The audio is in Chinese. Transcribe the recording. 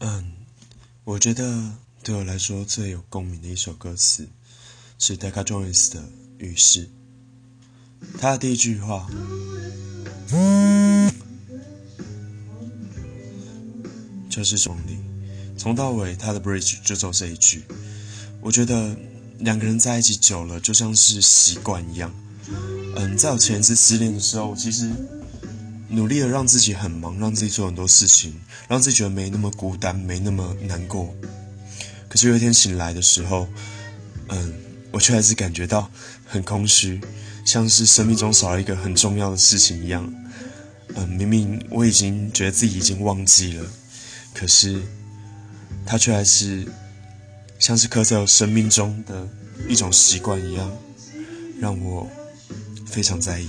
嗯，我觉得对我来说最有共鸣的一首歌词是 Decca Jones 的《浴室》。他的第一句话就是兄弟，从到尾他的 bridge 就走这一句。我觉得两个人在一起久了，就像是习惯一样。嗯，在我前一次失恋的时候，其实。努力的让自己很忙，让自己做很多事情，让自己觉得没那么孤单，没那么难过。可是有一天醒来的时候，嗯，我却还是感觉到很空虚，像是生命中少了一个很重要的事情一样。嗯，明明我已经觉得自己已经忘记了，可是他却还是像是刻在我生命中的一种习惯一样，让我非常在意。